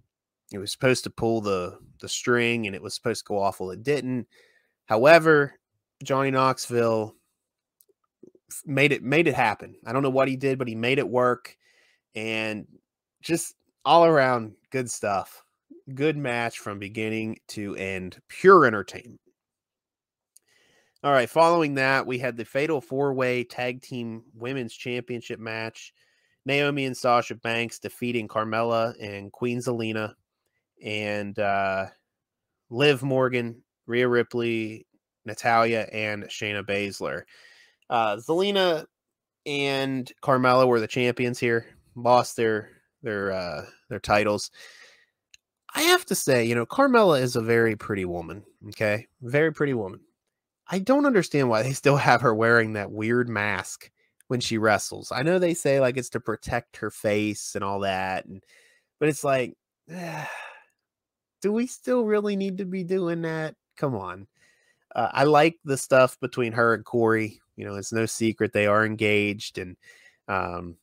It was supposed to pull the the string and it was supposed to go off. Well it didn't. However johnny knoxville made it made it happen. I don't know what he did but he made it work. And just all around good stuff. Good match from beginning to end. Pure entertainment all right, following that, we had the Fatal Four Way Tag Team Women's Championship match. Naomi and Sasha Banks defeating Carmella and Queen Zelina, and uh, Liv Morgan, Rhea Ripley, Natalya, and Shayna Baszler. Uh, Zelina and Carmella were the champions here, lost their their uh, their titles. I have to say, you know, Carmella is a very pretty woman. Okay, very pretty woman. I don't understand why they still have her wearing that weird mask when she wrestles. I know they say like it's to protect her face and all that, and but it's like do we still really need to be doing that? Come on. Uh, I like the stuff between her and Corey. You know, it's no secret they are engaged, and um,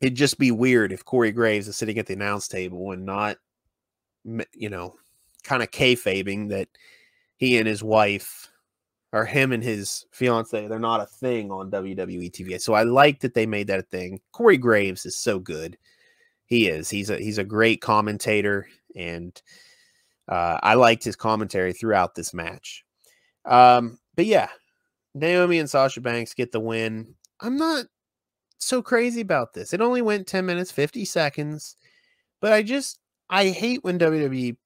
it'd just be weird if Corey Graves is sitting at the announce table and not, you know, kind of kayfabing that he and his wife or him and his fiance, they're not a thing on WWE TV. So I like that they made that a thing. Corey Graves is so good. He is. He's a he's a great commentator, and uh, I liked his commentary throughout this match. Um, but yeah, Naomi and Sasha Banks get the win. I'm not so crazy about this. It only went 10 minutes, 50 seconds, but I just I hate when WWE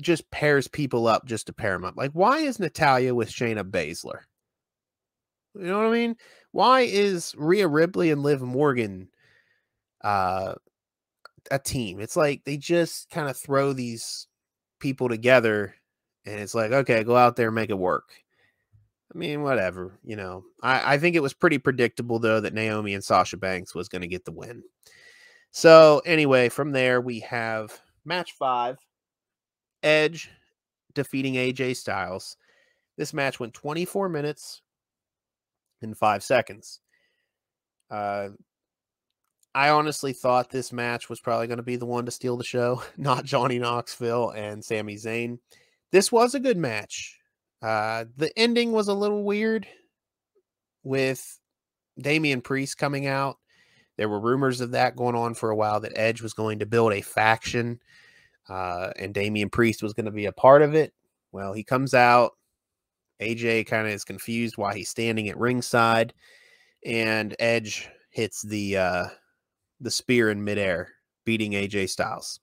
just pairs people up just to pair them up. Like, why is Natalya with Shayna Baszler? You know what I mean? Why is Rhea Ripley and Liv Morgan uh, a team? It's like they just kind of throw these people together and it's like, okay, go out there and make it work. I mean, whatever, you know. I, I think it was pretty predictable though that Naomi and Sasha Banks was going to get the win. So anyway, from there we have match five Edge defeating AJ Styles. This match went 24 minutes and five seconds. Uh, I honestly thought this match was probably going to be the one to steal the show, not Johnny Knoxville and Sami Zayn. This was a good match. Uh, the ending was a little weird with Damian Priest coming out. There were rumors of that going on for a while that Edge was going to build a faction uh, and Damian Priest was going to be a part of it. Well, he comes out. AJ kind of is confused why he's standing at ringside, and Edge hits the uh, the spear in midair, beating AJ Styles.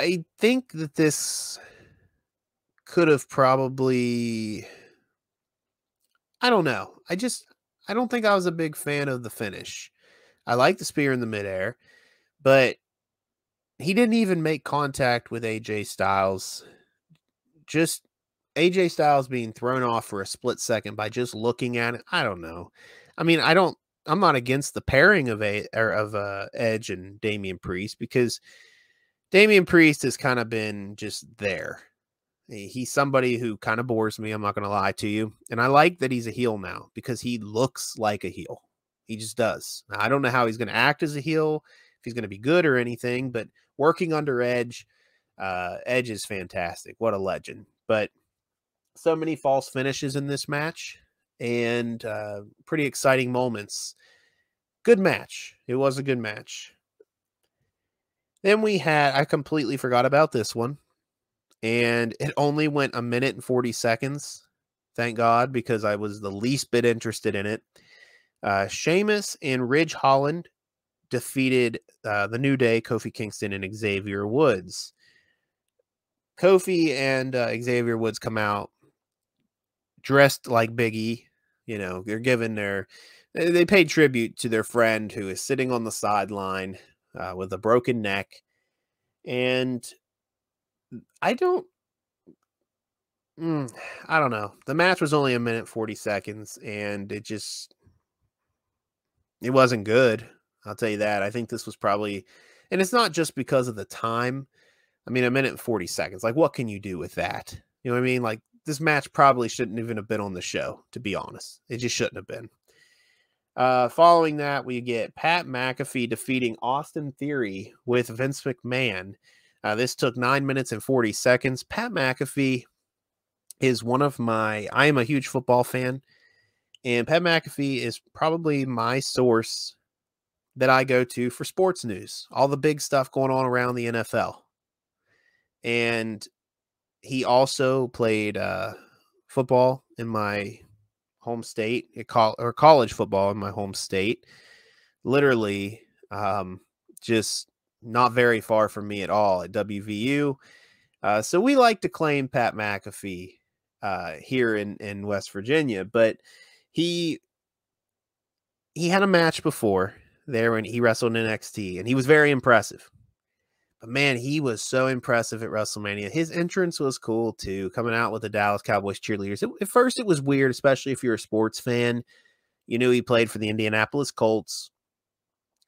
I think that this could have probably I don't know. I just I don't think I was a big fan of the finish. I like the spear in the midair but he didn't even make contact with AJ Styles. Just AJ Styles being thrown off for a split second by just looking at it. I don't know. I mean, I don't. I'm not against the pairing of a or of uh, Edge and Damian Priest because Damian Priest has kind of been just there. He's somebody who kind of bores me. I'm not going to lie to you, and I like that he's a heel now because he looks like a heel. He just does. I don't know how he's going to act as a heel if he's going to be good or anything, but working under Edge, uh, Edge is fantastic. What a legend. But so many false finishes in this match and uh, pretty exciting moments. Good match. It was a good match. Then we had, I completely forgot about this one. And it only went a minute and 40 seconds. Thank God, because I was the least bit interested in it. Uh, Sheamus and Ridge Holland defeated uh, the New Day, Kofi Kingston, and Xavier Woods. Kofi and uh, Xavier Woods come out dressed like Biggie. You know, they're giving their they paid tribute to their friend who is sitting on the sideline uh, with a broken neck, and I don't. Mm, I don't know. The match was only a minute 40 seconds and it just it wasn't good. I'll tell you that. I think this was probably, and it's not just because of the time. I mean, a minute and 40 seconds. Like, what can you do with that? You know what I mean? Like, this match probably shouldn't even have been on the show, to be honest. It just shouldn't have been. Uh, following that, we get Pat McAfee defeating Austin Theory with Vince McMahon. Uh, this took nine minutes and 40 seconds. Pat McAfee is one of my, I am a huge football fan, and Pat McAfee is probably my source that I go to for sports news, all the big stuff going on around the NFL. And he also played uh, football in my home state, or college football in my home state. Literally, um, just not very far from me at all at WVU. Uh, so we like to claim Pat McAfee uh, here in in West Virginia, but he he had a match before there when he wrestled in NXT, and he was very impressive. But man, he was so impressive at WrestleMania. His entrance was cool too, coming out with the Dallas Cowboys cheerleaders. It, at first, it was weird, especially if you're a sports fan. You knew he played for the Indianapolis Colts.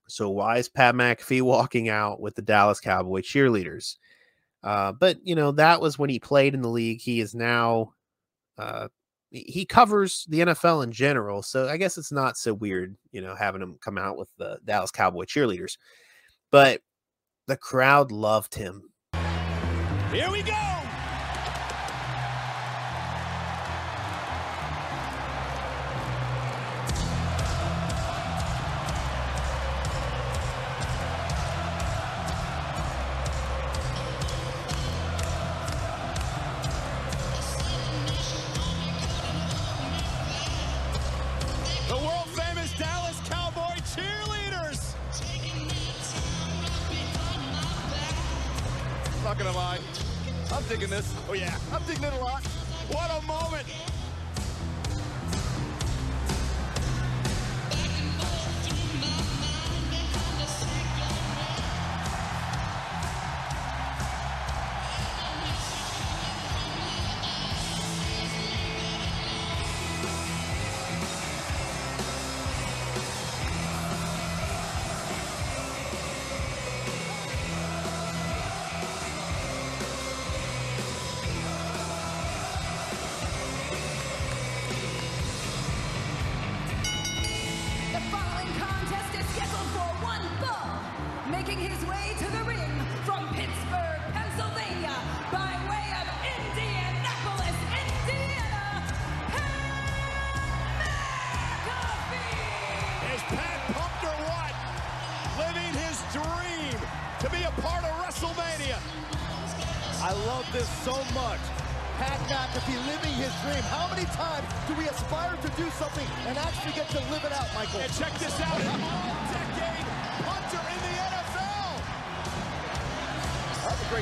So why is Pat McAfee walking out with the Dallas Cowboy cheerleaders? Uh, but you know that was when he played in the league. He is now uh, he covers the NFL in general, so I guess it's not so weird, you know, having him come out with the Dallas Cowboy cheerleaders. But the crowd loved him. Here we go.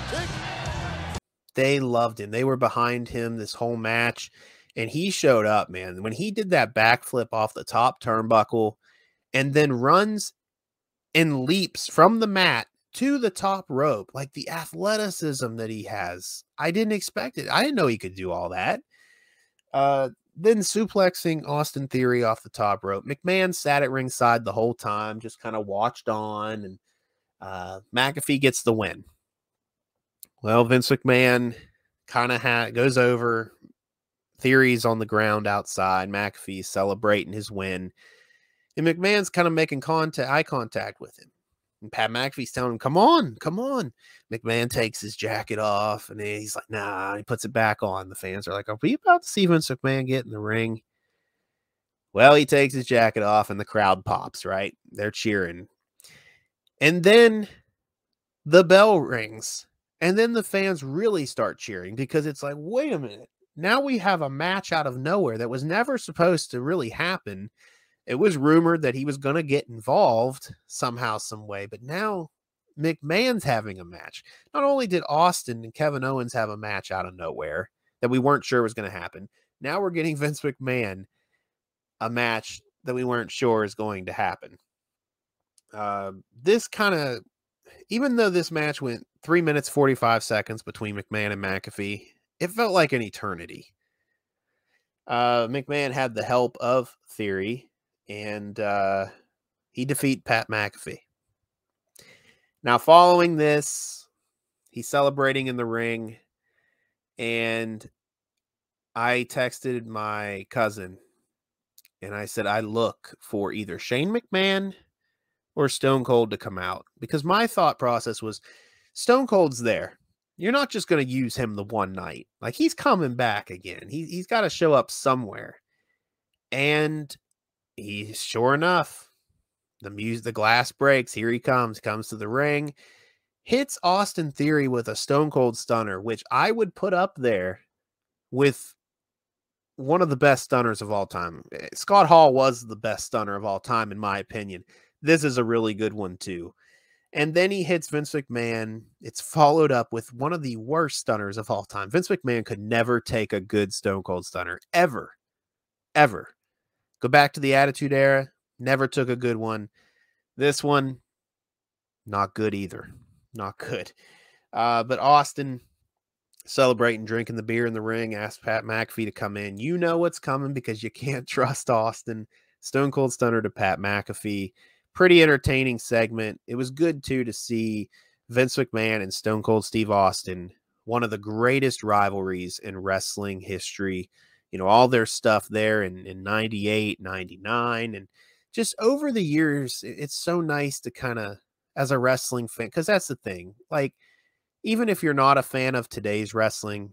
Kick. They loved him. They were behind him this whole match, and he showed up, man. When he did that backflip off the top turnbuckle and then runs and leaps from the mat to the top rope, like the athleticism that he has. I didn't expect it. I didn't know he could do all that. Uh, then suplexing Austin Theory off the top rope. McMahon sat at ringside the whole time, just kind of watched on, and uh, McAfee gets the win. Well, Vince McMahon kind of ha- goes over. Theory's on the ground outside. McAfee's celebrating his win. And McMahon's kind of making contact, eye contact with him. And Pat McAfee's telling him, come on, come on. McMahon takes his jacket off and he's like, nah, he puts it back on. The fans are like, are we about to see Vince McMahon get in the ring? Well, he takes his jacket off and the crowd pops, right? They're cheering. And then the bell rings. And then the fans really start cheering because it's like, wait a minute. Now we have a match out of nowhere that was never supposed to really happen. It was rumored that he was going to get involved somehow, some way, but now McMahon's having a match. Not only did Austin and Kevin Owens have a match out of nowhere that we weren't sure was going to happen, now we're getting Vince McMahon a match that we weren't sure is going to happen. Uh, this kind of, even though this match went three minutes, 45 seconds between McMahon and McAfee, it felt like an eternity. Uh, McMahon had the help of Theory, and uh, he defeat Pat McAfee. Now, following this, he's celebrating in the ring, and I texted my cousin and I said, I look for either Shane McMahon or Stone Cold to come out because my thought process was Stone Cold's there. You're not just going to use him the one night. Like he's coming back again. He, he's got to show up somewhere. And he, sure enough, the music, the glass breaks. Here he comes, comes to the ring, hits Austin Theory with a Stone Cold Stunner, which I would put up there with one of the best stunners of all time. Eh, Scott Hall was the best stunner of all time, in my opinion. This is a really good one, too. And then he hits Vince McMahon. It's followed up with one of the worst stunners of all time. Vince McMahon could never take a good Stone Cold Stunner, ever, ever. Go back to the Attitude Era, never took a good one. This one, not good either. Not good. Uh, but Austin celebrating, drinking the beer in the ring, asked Pat McAfee to come in. You know what's coming because you can't trust Austin. Stone Cold Stunner to Pat McAfee. Pretty entertaining segment. It was good too to see Vince McMahon and Stone Cold Steve Austin, one of the greatest rivalries in wrestling history. You know, all their stuff there in, in 98, 99, and just over the years, it's so nice to kind of, as a wrestling fan, because that's the thing. Like, even if you're not a fan of today's wrestling,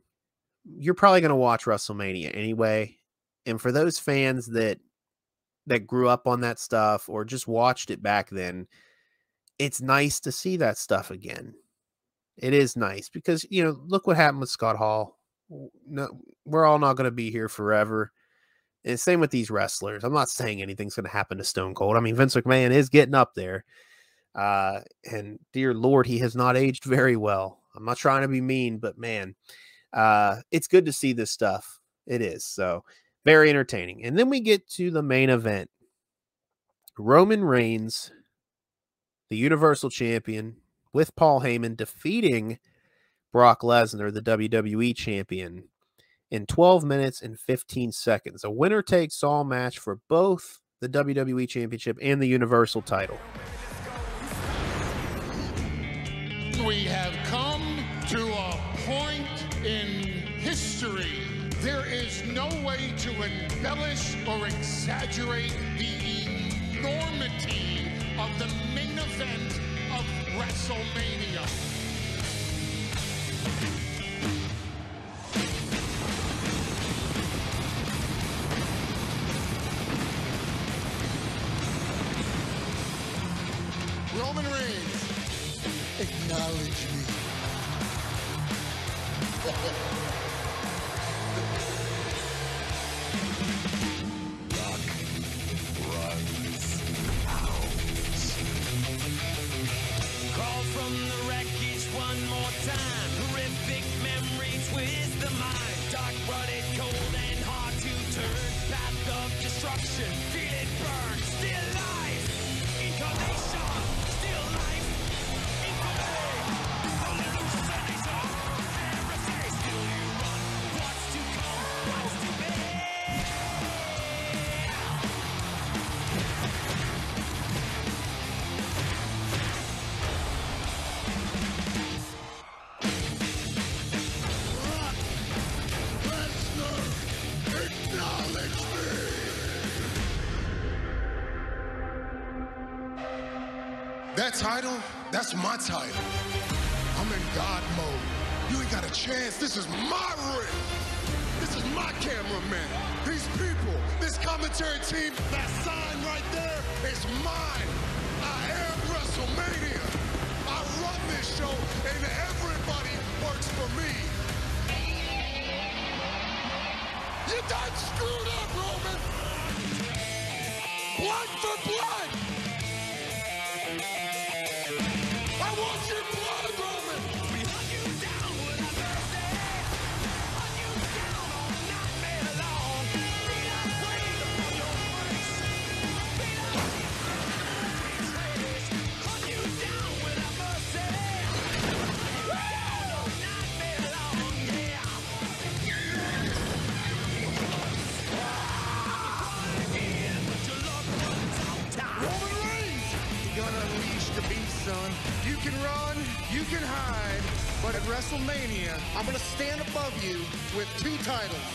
you're probably going to watch WrestleMania anyway. And for those fans that that grew up on that stuff or just watched it back then, it's nice to see that stuff again. It is nice because you know, look what happened with Scott Hall. No, we're all not going to be here forever. And same with these wrestlers. I'm not saying anything's going to happen to Stone Cold. I mean, Vince McMahon is getting up there. Uh, and dear Lord, he has not aged very well. I'm not trying to be mean, but man, uh, it's good to see this stuff. It is. So very entertaining. And then we get to the main event Roman Reigns, the Universal Champion, with Paul Heyman defeating Brock Lesnar, the WWE Champion, in 12 minutes and 15 seconds. A winner takes all match for both the WWE Championship and the Universal title. We have or exaggerate the enormity of the main event of WrestleMania. That title, that's my title. I'm in God mode. You ain't got a chance. This is my ring. This is my cameraman. These people, this commentary team, that sign right there is mine. I am WrestleMania. I run this show, and everybody works for me. You done screwed up, Roman. Blood for blood. Can run, you can hide, but at WrestleMania, I'm gonna stand above you with two titles.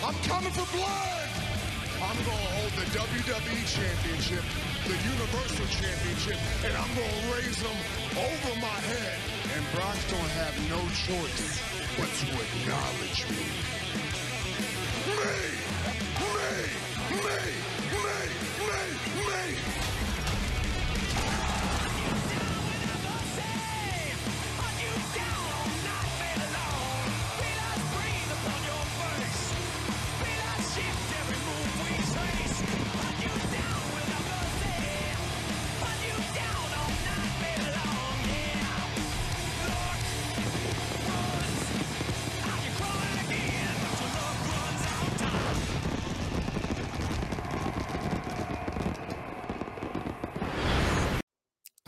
I'm coming for blood! I'm gonna hold the WWE Championship, the Universal Championship, and I'm gonna raise them over my head. And Brock's gonna have no choice but to acknowledge. Me!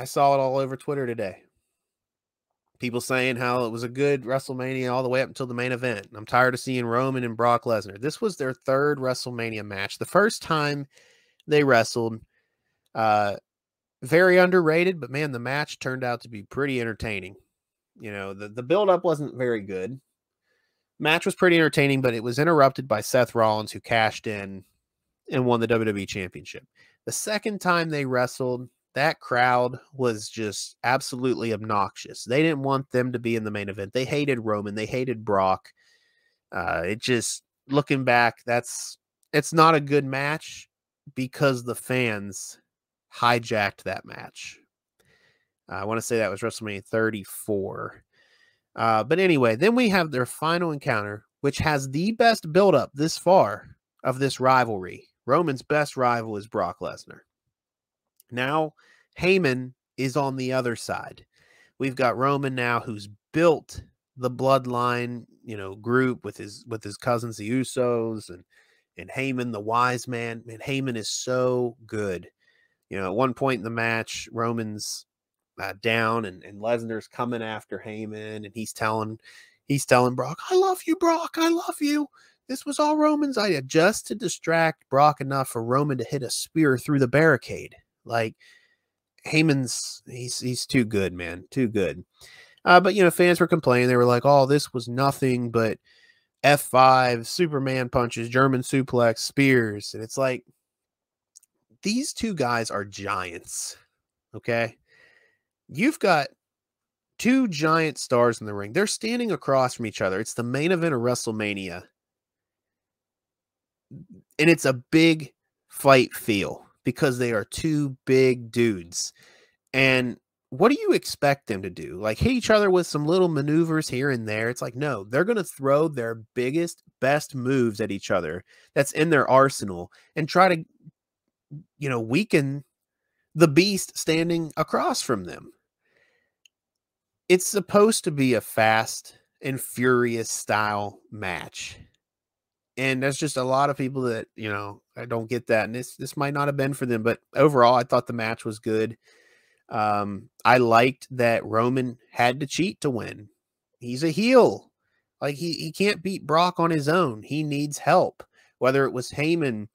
Saw it all over Twitter today. People saying how it was a good WrestleMania all the way up until the main event. I'm tired of seeing Roman and Brock Lesnar. This was their third WrestleMania match. The first time they wrestled, uh, very underrated, but man, the match turned out to be pretty entertaining. You know, the, the build up wasn't very good. Match was pretty entertaining, but it was interrupted by Seth Rollins, who cashed in and won the WWE Championship. The second time they wrestled, that crowd was just absolutely obnoxious. They didn't want them to be in the main event. They hated Roman, they hated Brock. Uh, it just looking back, that's it's not a good match because the fans hijacked that match. I want to say that was WrestleMania 34. Uh, but anyway, then we have their final encounter, which has the best buildup this far of this rivalry. Roman's best rival is Brock Lesnar. Now, Heyman is on the other side. We've got Roman now who's built the bloodline, you know, group with his with his cousins the Usos and and Heyman, the wise man. Man, Heyman is so good. You know, at one point in the match, Roman's uh, down and, and Lesnar's coming after Heyman and he's telling he's telling Brock, I love you, Brock, I love you. This was all Roman's idea just to distract Brock enough for Roman to hit a spear through the barricade. Like Heyman's he's he's too good, man. Too good. Uh, but you know, fans were complaining. They were like, "Oh, this was nothing but F5, Superman punches, German suplex, spears." And it's like these two guys are giants. Okay? You've got two giant stars in the ring. They're standing across from each other. It's the main event of WrestleMania. And it's a big fight feel because they are two big dudes. And what do you expect them to do? Like hit each other with some little maneuvers here and there? It's like, no, they're going to throw their biggest, best moves at each other that's in their arsenal and try to, you know, weaken the beast standing across from them. It's supposed to be a fast and furious style match. And there's just a lot of people that, you know, I don't get that. And this this might not have been for them, but overall I thought the match was good. Um, I liked that Roman had to cheat to win. He's a heel. Like he, he can't beat Brock on his own. He needs help. Whether it was Heyman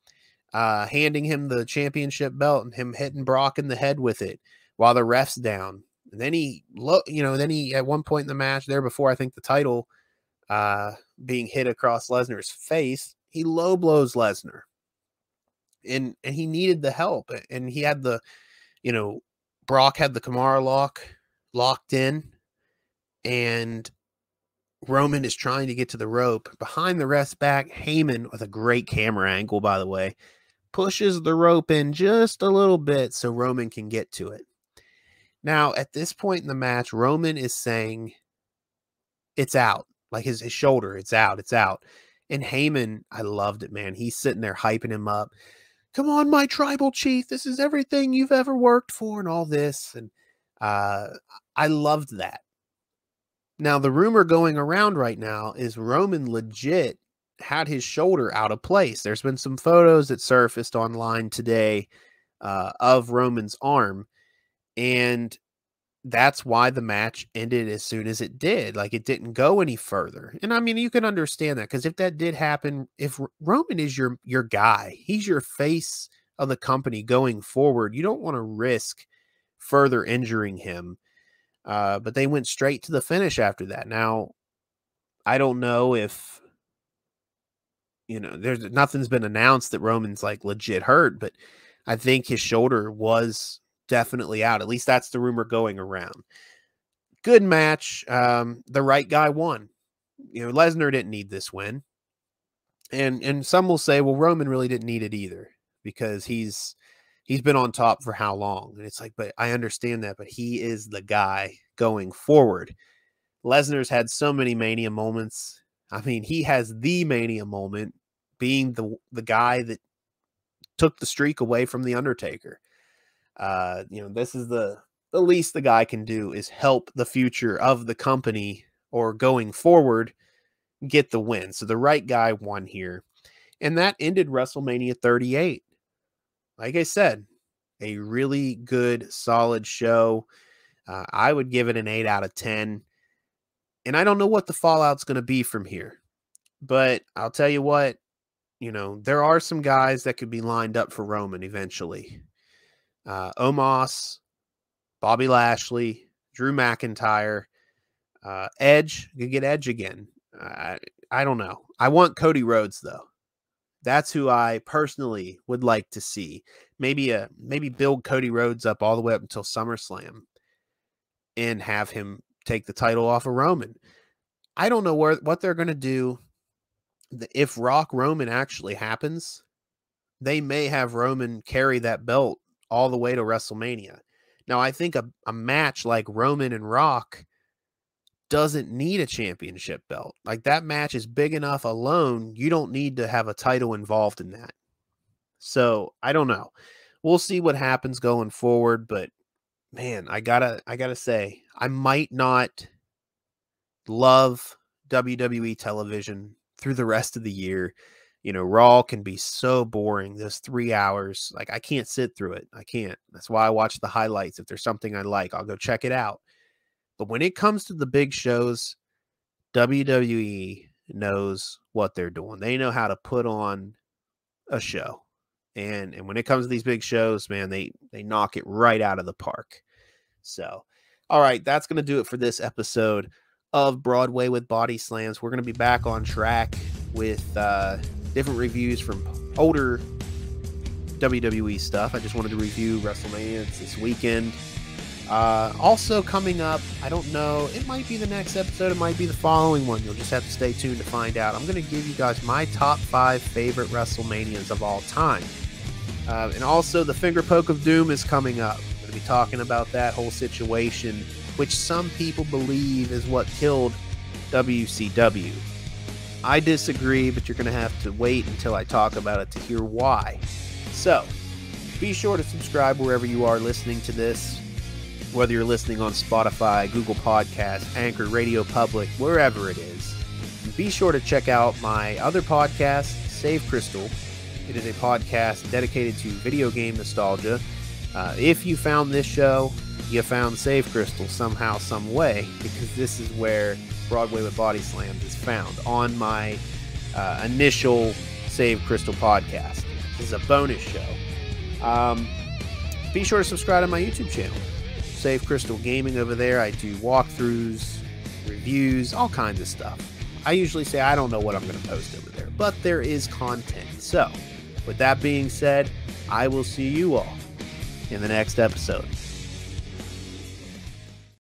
uh, handing him the championship belt and him hitting Brock in the head with it while the ref's down. And then he, lo- you know, then he at one point in the match there before I think the title uh, being hit across Lesnar's face, he low blows Lesnar, and and he needed the help, and he had the, you know, Brock had the Kimura lock locked in, and Roman is trying to get to the rope behind the rest back. Heyman with a great camera angle, by the way, pushes the rope in just a little bit so Roman can get to it. Now, at this point in the match, Roman is saying it's out, like his, his shoulder, it's out, it's out. And Heyman, I loved it, man. He's sitting there hyping him up. Come on, my tribal chief. This is everything you've ever worked for, and all this. And uh, I loved that. Now, the rumor going around right now is Roman legit had his shoulder out of place. There's been some photos that surfaced online today uh, of Roman's arm, and that's why the match ended as soon as it did. Like it didn't go any further. And I mean, you can understand that because if that did happen, if Roman is your your guy, he's your face of the company going forward. You don't want to risk further injuring him. Uh, but they went straight to the finish after that. Now, I don't know if you know, there's nothing's been announced that Roman's like legit hurt, but I think his shoulder was definitely out. At least that's the rumor going around. Good match. Um, the right guy won. You know, Lesnar didn't need this win. And and some will say, well, Roman really didn't need it either because he's he's been on top for how long? And it's like, but I understand that, but he is the guy going forward. Lesnar's had so many mania moments. I mean, he has the mania moment being the the guy that took the streak away from the Undertaker. Uh, you know, this is the the least the guy can do is help the future of the company or going forward get the win. So the right guy won here. And that ended WrestleMania 38. Like I said, a really good, solid show. Uh, I would give it an 8 out of 10. And I don't know what the fallout's going to be from here. But I'll tell you what, you know, there are some guys that could be lined up for Roman eventually. Uh, Omos, Bobby Lashley, Drew McIntyre, uh, Edge. You get Edge again. I I don't know. I want Cody Rhodes though. That's who I personally would like to see. Maybe a maybe build Cody Rhodes up all the way up until SummerSlam and have him take the title off of Roman. I don't know where what they're going to do if Rock Roman actually happens. They may have Roman carry that belt all the way to WrestleMania. Now, I think a, a match like Roman and Rock doesn't need a championship belt. Like that match is big enough alone. You don't need to have a title involved in that. So I don't know. We'll see what happens going forward, but man, I gotta I gotta say, I might not love WWE television through the rest of the year. You know, Raw can be so boring. Those three hours, like I can't sit through it. I can't. That's why I watch the highlights. If there's something I like, I'll go check it out. But when it comes to the big shows, WWE knows what they're doing. They know how to put on a show. And and when it comes to these big shows, man, they they knock it right out of the park. So, all right, that's going to do it for this episode of Broadway with Bodyslams. We're going to be back on track with uh different reviews from older WWE stuff. I just wanted to review WrestleMania this weekend. Uh, also coming up, I don't know, it might be the next episode, it might be the following one. You'll just have to stay tuned to find out. I'm going to give you guys my top five favorite WrestleManias of all time. Uh, and also, the finger poke of doom is coming up. I'm going to be talking about that whole situation, which some people believe is what killed WCW. I disagree, but you're going to have to wait until I talk about it to hear why. So, be sure to subscribe wherever you are listening to this whether you're listening on Spotify, Google Podcasts, Anchor, Radio Public, wherever it is. Be sure to check out my other podcast, Save Crystal. It is a podcast dedicated to video game nostalgia. Uh, if you found this show, you found Save Crystal somehow, some way, because this is where Broadway with Bodyslams is found on my uh, initial Save Crystal podcast. This is a bonus show. Um, be sure to subscribe to my YouTube channel. Save Crystal Gaming over there. I do walkthroughs, reviews, all kinds of stuff. I usually say I don't know what I'm going to post over there, but there is content. So, with that being said, I will see you all in the next episode.